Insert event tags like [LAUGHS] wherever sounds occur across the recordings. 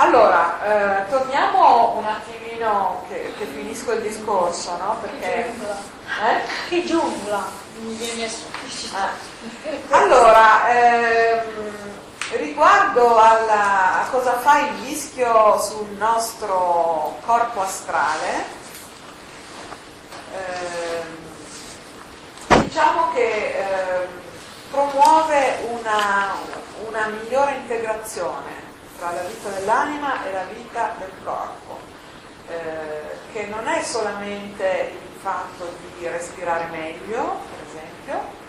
allora, eh, torniamo un attimino che, che, finisco il discorso, no? Perché... Che giungla! Eh. Allora, ehm, riguardo alla, a cosa fa il vischio sul nostro corpo astrale, ehm, diciamo che ehm, promuove una, una migliore integrazione tra la vita dell'anima e la vita del corpo, eh, che non è solamente il fatto di respirare meglio, per esempio,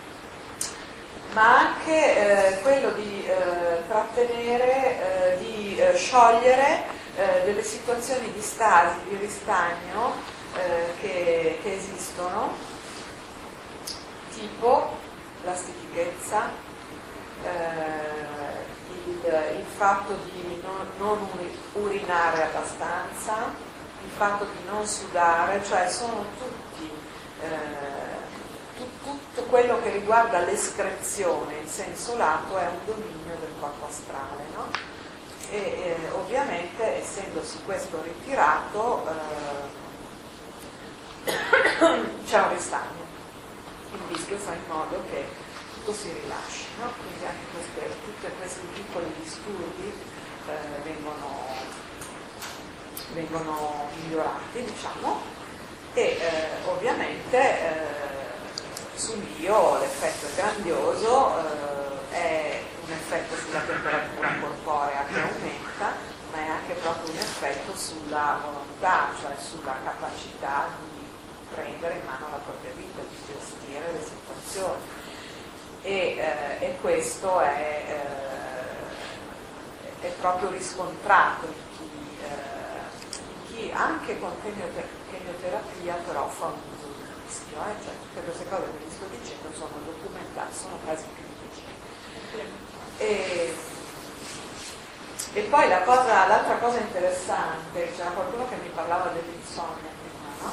ma anche eh, quello di eh, trattenere, eh, di eh, sciogliere eh, delle situazioni di stasi, di ristagno che, che esistono, tipo la stitichezza, il, il fatto di non, non, urinare abbastanza, il fatto di non sudare, cioè sono tutti, eh, tut, tutto quello che riguarda l'escrezione in senso lato è un dominio del corpo astrale. No? E eh, ovviamente essendosi questo ritirato eh, [COUGHS] c'è un ristagno. Il rischio fa in modo che tutto si rilasci, no? quindi anche queste, tutti questi piccoli disturbi eh, vengono, vengono, migliorati, diciamo, e eh, ovviamente eh, sull'io l'effetto è grandioso, eh, è un effetto sulla temperatura corporea che aumenta, ma è anche proprio un effetto sulla volontà, cioè sulla capacità di prendere in mano la propria vita, di gestire le situazioni e, eh, e questo è, eh, è, proprio riscontrato in chi, eh, in chi anche con chemioterapia però fa un uso di rischio, eh? cioè tutte queste cose che vi sto dicendo sono documentate, sono casi clinici. E, e poi la cosa, l'altra cosa interessante, c'era qualcuno che mi parlava dell'insonnia prima, no?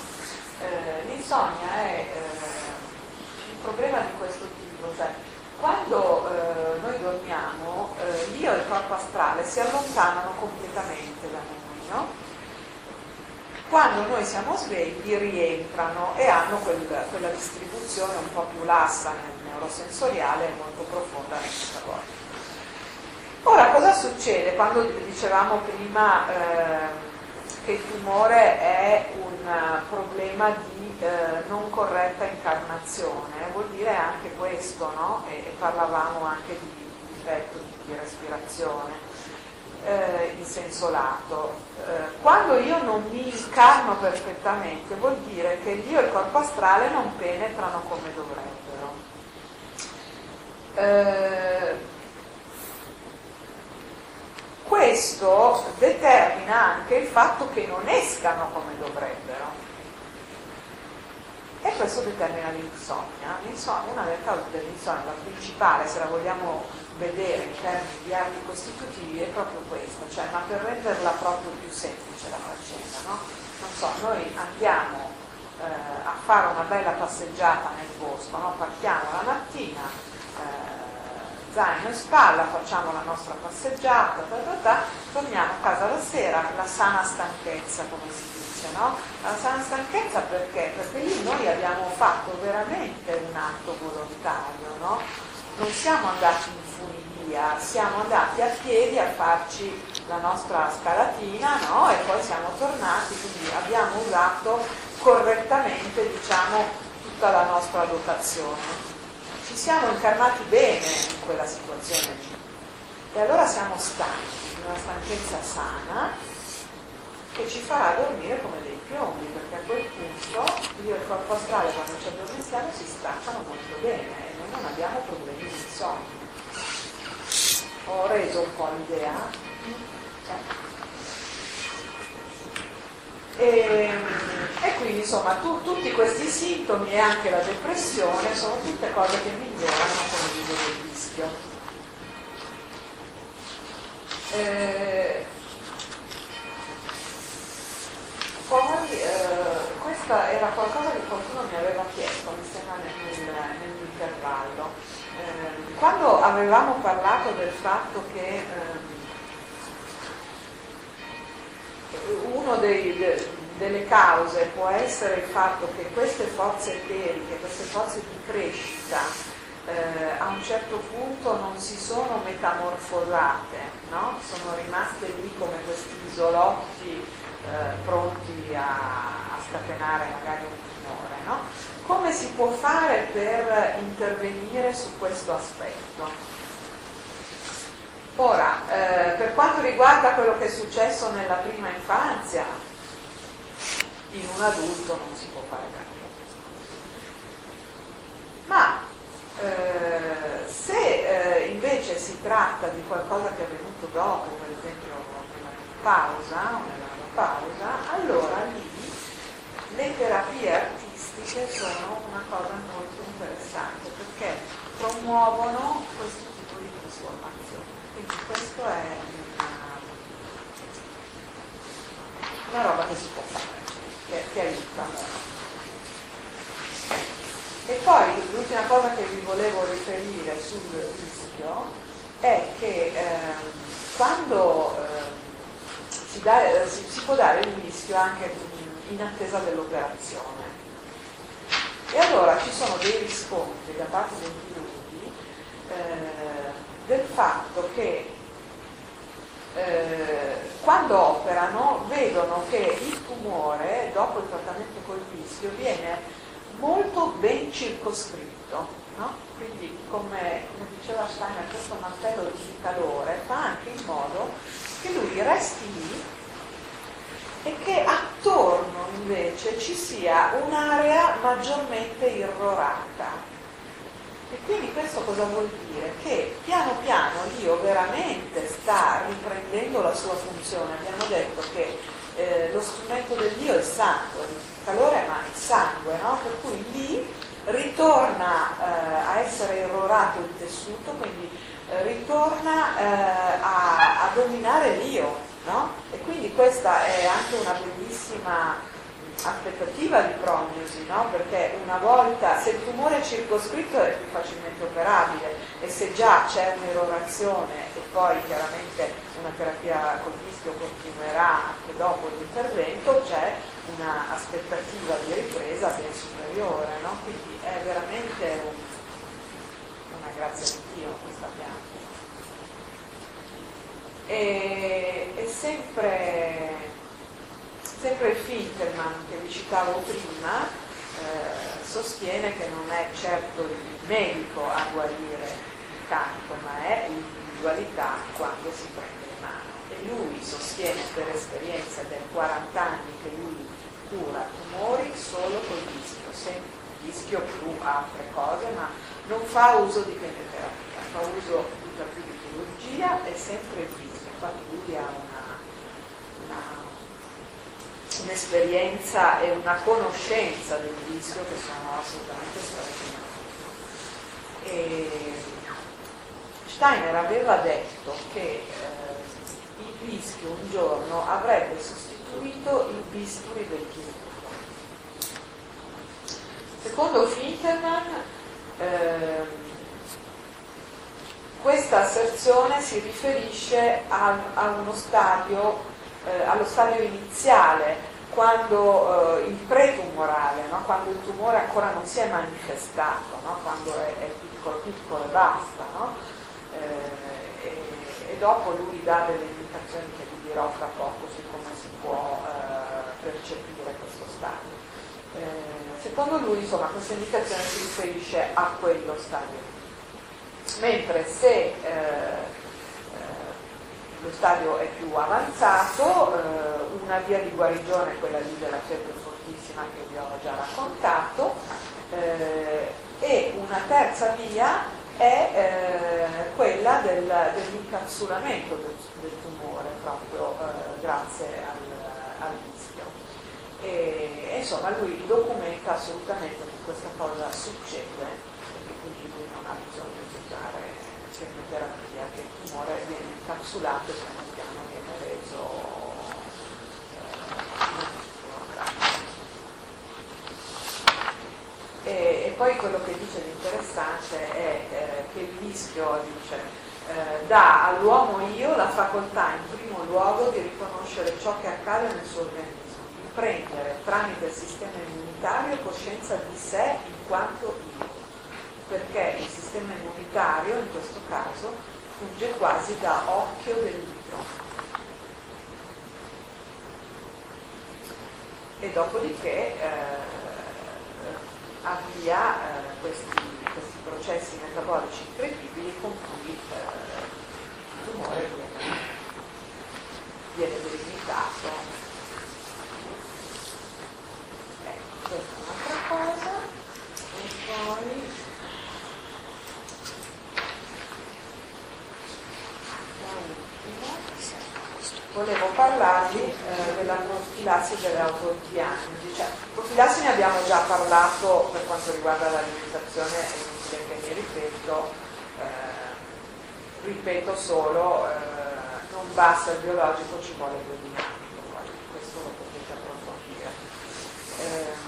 Eh, l'insonnia è eh, un problema di questo tipo cioè, quando eh, noi dormiamo, eh, l'io e il corpo astrale si allontanano completamente da noi, no? Quando noi siamo svegli rientrano e hanno quel, quella distribuzione un po' più lassa nel neurosensoriale e molto profonda nel cervello. Ora cosa succede quando dicevamo prima eh, che il tumore è un problema di eh, non corretta incarnazione, vuol dire anche questo, no? e, e, parlavamo anche di difetto di, di respirazione eh, in senso lato. Eh, quando io non mi incarno perfettamente vuol dire che l'io e il corpo astrale non penetrano come dovrebbero. Eh, questo determina anche il fatto che non escano come dovrebbero e questo determina l'insonnia. l'insonnia. Una delle cause dell'insonnia, la principale, se la vogliamo vedere in termini di arti costitutivi, è proprio questa, cioè, ma per renderla proprio più semplice la faccenda, no? Non so, noi andiamo eh, a fare una bella passeggiata nel bosco, no? partiamo la mattina, zaino in spalla, facciamo la nostra passeggiata, ta, ta, ta, torniamo a casa la sera, la sana stanchezza, come si dice no? La sana stanchezza perché? Perché lì noi abbiamo fatto veramente un atto volontario, no? Non siamo andati in funivia, siamo andati a piedi a farci la nostra scalatina, no? E poi siamo tornati, quindi abbiamo usato correttamente, diciamo, tutta la nostra dotazione. Ci siamo incarnati bene in quella situazione lì. E allora siamo stanchi, una stanchezza sana, che ci farà dormire come dei piombi, perché a quel punto io e il corpo astrale quando ci addormentiamo si staccano molto bene e noi non abbiamo problemi di sonno. Ho reso un po' l'idea. E, e, quindi insomma tu, tutti questi sintomi e anche la depressione sono tutte cose che migliorano con il del rischio. Eh, Poi eh, questa era qualcosa che qualcuno mi aveva chiesto, mi sembra nel, nell'intervallo. Eh, quando avevamo parlato del fatto che eh, una delle cause può essere il fatto che queste forze eteriche, queste forze di crescita, eh, a un certo punto non si sono metamorfosate, no? sono rimaste lì come questi isolotti eh, pronti a, a, scatenare magari un tumore. No? Come si può fare per intervenire su questo aspetto? Ora, eh, per quanto riguarda quello che è successo nella prima infanzia, in un adulto non si può fare granché. Ma eh, se eh, invece si tratta di qualcosa che è avvenuto dopo, per esempio nella pausa, nella pausa, allora lì le terapie artistiche sono una cosa molto interessante perché promuovono questo tipo di trasformazione. Quindi questo è una, una roba che si può fare, aiuta. E poi l'ultima cosa che vi volevo riferire sul rischio è che eh, quando eh, si, da, si, si, può dare il rischio anche in attesa dell'operazione. E allora ci sono dei riscontri da parte dei chirurghi eh, del fatto che eh, quando operano vedono che il tumore, dopo il trattamento col rischio, viene molto ben circoscritto. No? Quindi, come, come diceva Steiner, questo mantello di calore fa anche in modo che lui resti lì e che attorno invece ci sia un'area maggiormente irrorata e quindi questo cosa vuol dire? Che piano piano l'io veramente sta riprendendo la sua funzione. Abbiamo detto che eh, lo strumento dell'io è il sangue, il calore ma il sangue, no? per cui lì ritorna eh, a essere irrorato il tessuto, quindi eh, ritorna eh, a, a, dominare l'io. No? E quindi questa è anche una bellissima aspettativa di prognosi, no? perché una volta, se il tumore è circoscritto è più facilmente operabile e se già c'è un'erorazione e poi chiaramente una terapia col rischio continuerà anche dopo l'intervento, c'è un'aspettativa di ripresa ben superiore, no? quindi è veramente un, una grazia di Dio questa pianta. E, è sempre Sempre Finkelman che vi citavo prima eh, sostiene che non è certo il medico a guarire il cancro, ma è l'individualità quando si prende in mano. E lui sostiene per esperienza del 40 anni che lui cura tumori solo col rischio, sempre rischio più altre cose, ma non fa uso di chemioterapia, fa uso tutta più di chirurgia e sempre il rischio. Infatti lui ha una un'esperienza e una conoscenza del rischio che sono assolutamente straordinarie. Steiner aveva detto che eh, il rischio un giorno avrebbe sostituito il bisturi del chirurgo. Secondo Finkelman eh, questa asserzione si riferisce a, a stadio eh, allo stadio iniziale, quando eh, il pretumorale, no? quando il tumore ancora non si è manifestato, no? quando è, è, piccolo piccolo e basta, no? eh, e, e, dopo lui dà delle indicazioni che vi dirò fra poco su come si può eh, percepire questo stadio. Eh, secondo lui insomma questa indicazione si riferisce a quello stadio. Mentre se eh, lo stadio è più avanzato, eh, una via di guarigione è quella lì della febbre fortissima che vi ho già raccontato, eh, e una terza via è eh, quella del, dell'incapsulamento del, del, tumore proprio eh, grazie al, al rischio. E, insomma lui documenta assolutamente che questa cosa succede e quindi lui non ha bisogno di usare chemioterapia che il tumore viene incapsulato e piano piano viene reso eh, e, e, poi quello che dice l'interessante è eh, che il rischio dice, eh, dà all'uomo io la facoltà in primo luogo di riconoscere ciò che accade nel suo organismo, di prendere tramite il sistema immunitario coscienza di sé in quanto io, perché il sistema immunitario in questo caso funge quasi da occhio del libro. E dopodiché eh, avvia eh, questi questi processi metabolici incredibili con cui eh, il tumore viene, viene delimitato. Ecco, questa è un'altra cosa. E poi volevo parlarvi eh, della profilassi e delle autodiagnosi. Cioè, profilassi ne abbiamo già parlato per quanto riguarda l'alimentazione, è inutile che mi ripeto, eh, ripeto solo, eh, non basta il biologico, ci vuole il biodinamico, questo lo potete approfondire. Ehm,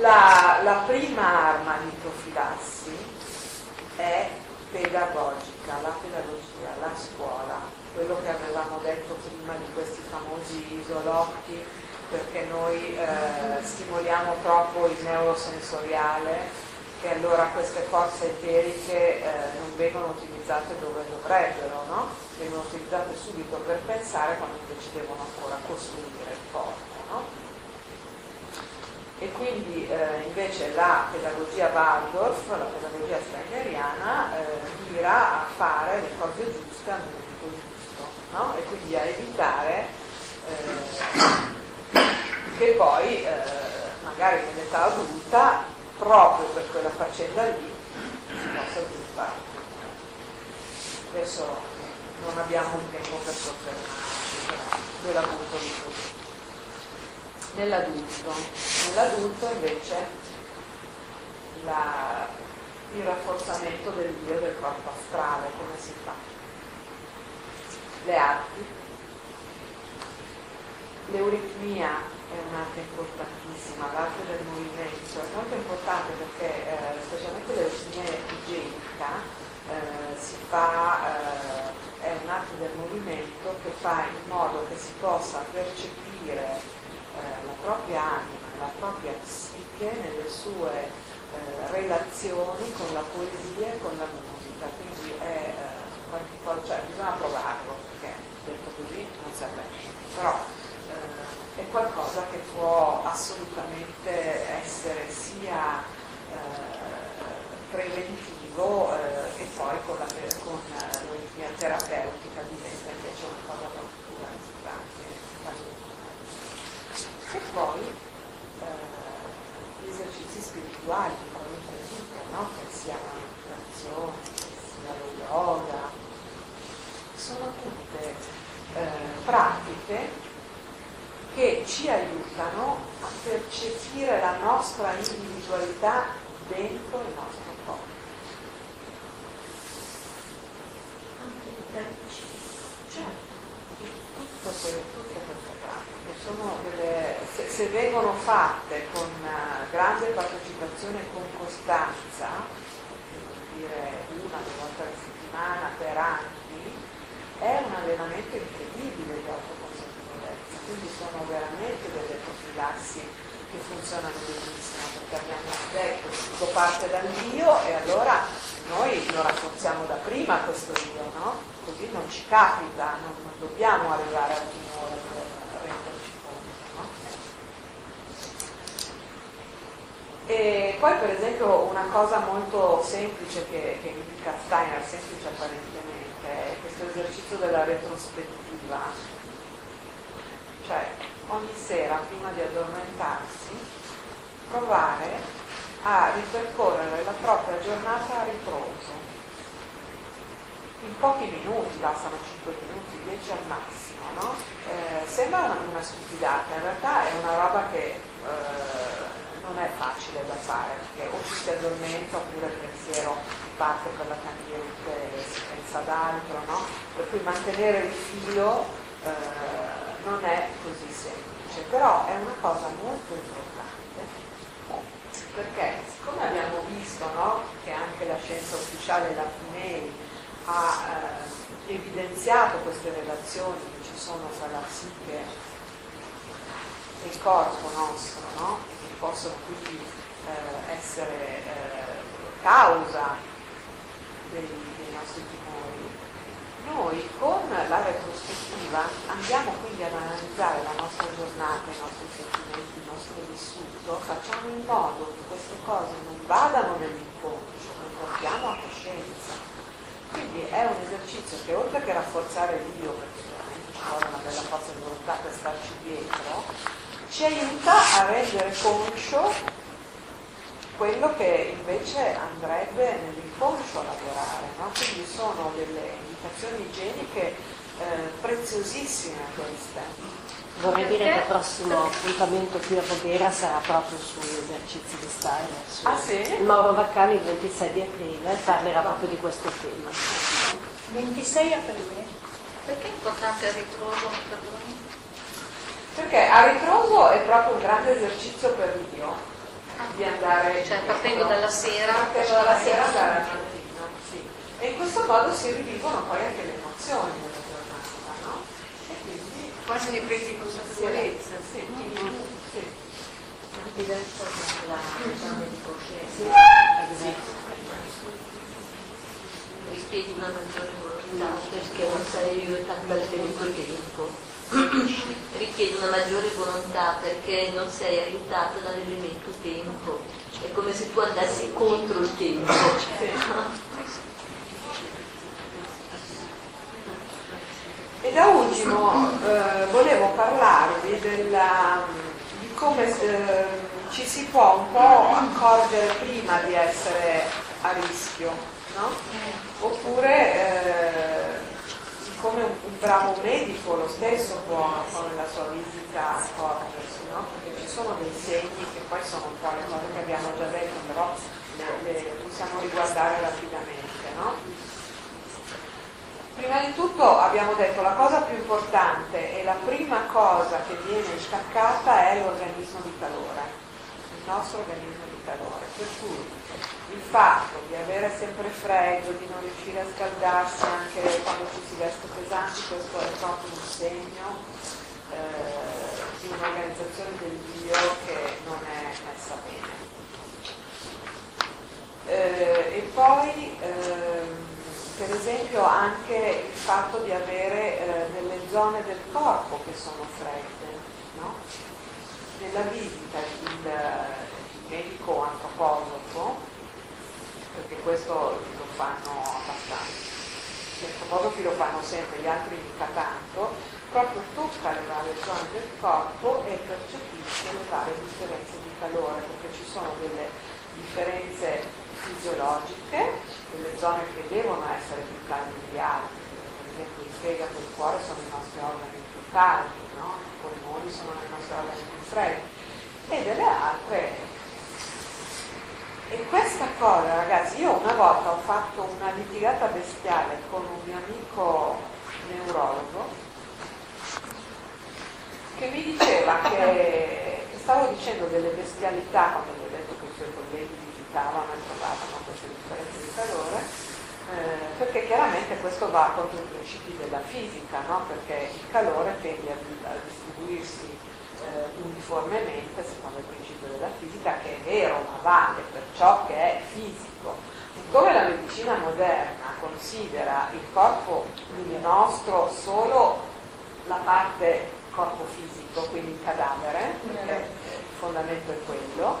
la, la prima arma di profilassi è pedagogica, la pedagogia, la scuola, quello che avevamo detto prima di questi famosi isolotti, perché noi eh, stimoliamo troppo il neurosensoriale e allora queste forze eteriche eh, non vengono utilizzate dove dovrebbero, no? vengono utilizzate subito per pensare quando invece devono ancora costruire il corpo. No? E quindi eh, invece la pedagogia Waldorf, la pedagogia steineriana, eh, mira a fare le cose giuste al momento giusto no? e quindi a evitare eh, che poi eh, magari nell'età adulta proprio per quella faccenda lì si possa sviluppare. Adesso non abbiamo un tempo per soffermarci, ve la butto di tutto nell'adulto. Nell'adulto invece la, il rafforzamento del io del corpo astrale, come si fa? Le arti. L'euritmia è un'arte importantissima, l'arte del movimento è molto importante perché eh, specialmente l'euritmia igienica eh, si fa, eh, è un'arte del movimento che fa in modo che si possa percepire propria anima, la propria psiche nelle sue eh, relazioni con la poesia e con la musica, quindi è eh, cioè bisogna provarlo, perché detto così non serve niente, però eh, è qualcosa che può assolutamente essere sia eh, preventivo e poi con la, con la terapeutica diventa invece una cosa molto più importante e poi eh, gli esercizi spirituali di qualunque tipo, no? che sia la sia lo yoga, sono tutte eh, pratiche che ci aiutano a percepire la nostra individualità dentro il nostro corpo. Anche i tempi. Certo, tutto quello, tutte queste pratiche sono delle, se, se, vengono fatte con uh, grande partecipazione e con costanza, dire una o due volte alla settimana per anni, è un allenamento incredibile di autoconsapevolezza, quindi sono veramente delle profilassi che funzionano benissimo, perché abbiamo detto tutto parte dall'io e allora noi lo rafforziamo da prima questo io, no? Così non ci capita, non, non dobbiamo arrivare al timore per renderci conto, no? E poi per esempio una cosa molto semplice che, che indica Steiner, semplice apparentemente, è questo esercizio della retrospettiva. Cioè ogni sera prima di addormentarsi provare a ripercorrere la propria giornata a ritroso. In pochi minuti, bastano 5 minuti, 10 al massimo, no? eh, sembra una, una, stupidata, in realtà è una roba che eh, non è facile da fare, perché o ci si addormenta oppure il pensiero parte per la candidate e si pensa ad altro, no? Per cui mantenere il filo eh, non è così semplice, però è una cosa molto importante perché siccome abbiamo visto no, che anche la scienza ufficiale, la FINEI, ha eh, evidenziato queste relazioni che ci sono tra la psiche il corpo nostro, no? che possono quindi eh, essere eh, causa dei, dei nostri timori, noi con la retrospettiva andiamo quindi ad analizzare la nostra giornata, i nostri sentimenti, il nostro vissuto, facciamo in modo che queste cose non vadano nell'inconscio, le portiamo a coscienza. Quindi è un esercizio che oltre che rafforzare l'io, perché veramente ci vuole una bella forza di volontà per starci dietro, ci aiuta a rendere conscio quello che invece andrebbe nell'inconscio a lavorare. No? Quindi sono delle indicazioni igieniche eh, preziosissime queste. Vorrei dire che il prossimo appuntamento qui a Voghera sarà proprio sugli esercizi di. Su ah sì? Mauro Vaccani il 26 di aprile parlerà proprio di questo tema. 26 aprile? Perché è importante il ritroso? Perché a ritroso è proprio un grande esercizio per l'io di andare cioè partendo dalla sera partendo dalla sera andare al mattino sì. e in questo modo si rivivono poi anche le emozioni della giornata no? e quindi se ne prendi consapevolezza sì, sì. diverso dall'esame di coscienza sì. richiedi una maggiore no, volontà perché non sei aiutato dal tempo tempo richiede una maggiore volontà perché non sei aiutato dall'elemento tempo. È come se tu andassi contro il tempo. E da ultimo eh, volevo parlarvi della, di come eh, ci si può un po' accorgere prima di essere a rischio, no? Oppure eh, un, un, bravo medico lo stesso può, può nella sua visita accorgersi, no? perché ci sono dei segni che poi sono un po' le cose che abbiamo già detto, però le, le possiamo riguardare rapidamente. No? Prima di tutto abbiamo detto la cosa più importante e la prima cosa che viene staccata è l'organismo di calore, il nostro organismo di calore. Il fatto di avere sempre freddo, di non riuscire a scaldarsi anche quando ci si veste pesanti, questo è proprio un segno eh, di un'organizzazione del Dio che non è messa bene. Eh, e poi ehm, per esempio anche il fatto di avere eh, delle zone del corpo che sono fredde. No? Nella visita il, il medico antroposofo perché questo lo fanno abbastanza. Gli antroposofi lo fanno sempre, gli altri mica tanto, proprio tocca le varie zone del corpo e percepisce le varie differenze di calore, perché ci sono delle differenze fisiologiche, delle zone che devono essere più calde di altre, per esempio il fegato e il cuore sono i nostri organi più caldi, no? i polmoni sono i nostri organi più freddi, e delle altre e questa cosa, ragazzi, io una volta ho fatto una litigata bestiale con un mio amico neurologo che mi diceva che [LAUGHS] stavo dicendo delle bestialità quando gli ho detto che i suoi colleghi visitavano e trovavano queste differenze di calore, eh, perché chiaramente questo va contro i principi della fisica, no? perché il calore tende a, a distribuirsi eh, uniformemente secondo il principio della fisica che è vero ma vale per ciò che è fisico. Siccome la medicina moderna considera il corpo nostro solo la parte corpo fisico, quindi il cadavere, perché il fondamento è quello,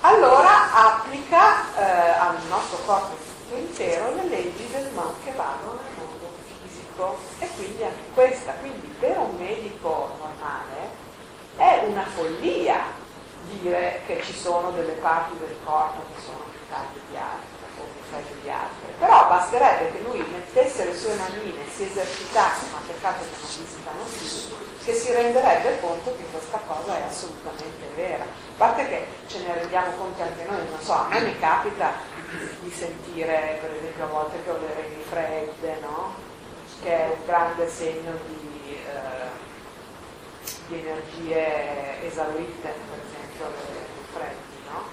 allora applica eh, al nostro corpo fisico intero le leggi del mondo che vanno nel mondo fisico e quindi anche questa. Quindi per un medico normale è una follia dire che ci sono delle parti del corpo che sono più calde di altre o più fredde di altre, però basterebbe che lui mettesse le sue manine, si esercitasse, ma peccato che non visitano più, che si renderebbe conto che questa cosa è assolutamente vera. A parte che ce ne rendiamo conto anche noi, non so, a me mi capita di sentire per esempio a volte che ho le reni fredde, no? che è un grande segno di di energie esaurite, per esempio dei freddi, no?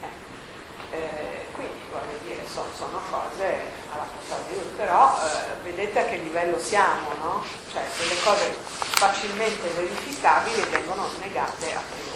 eh. Eh, quindi vorrei dire, so, sono cose alla portata di tutti, però eh, vedete a che livello siamo, no? Cioè delle cose facilmente verificabili vengono negate a priori.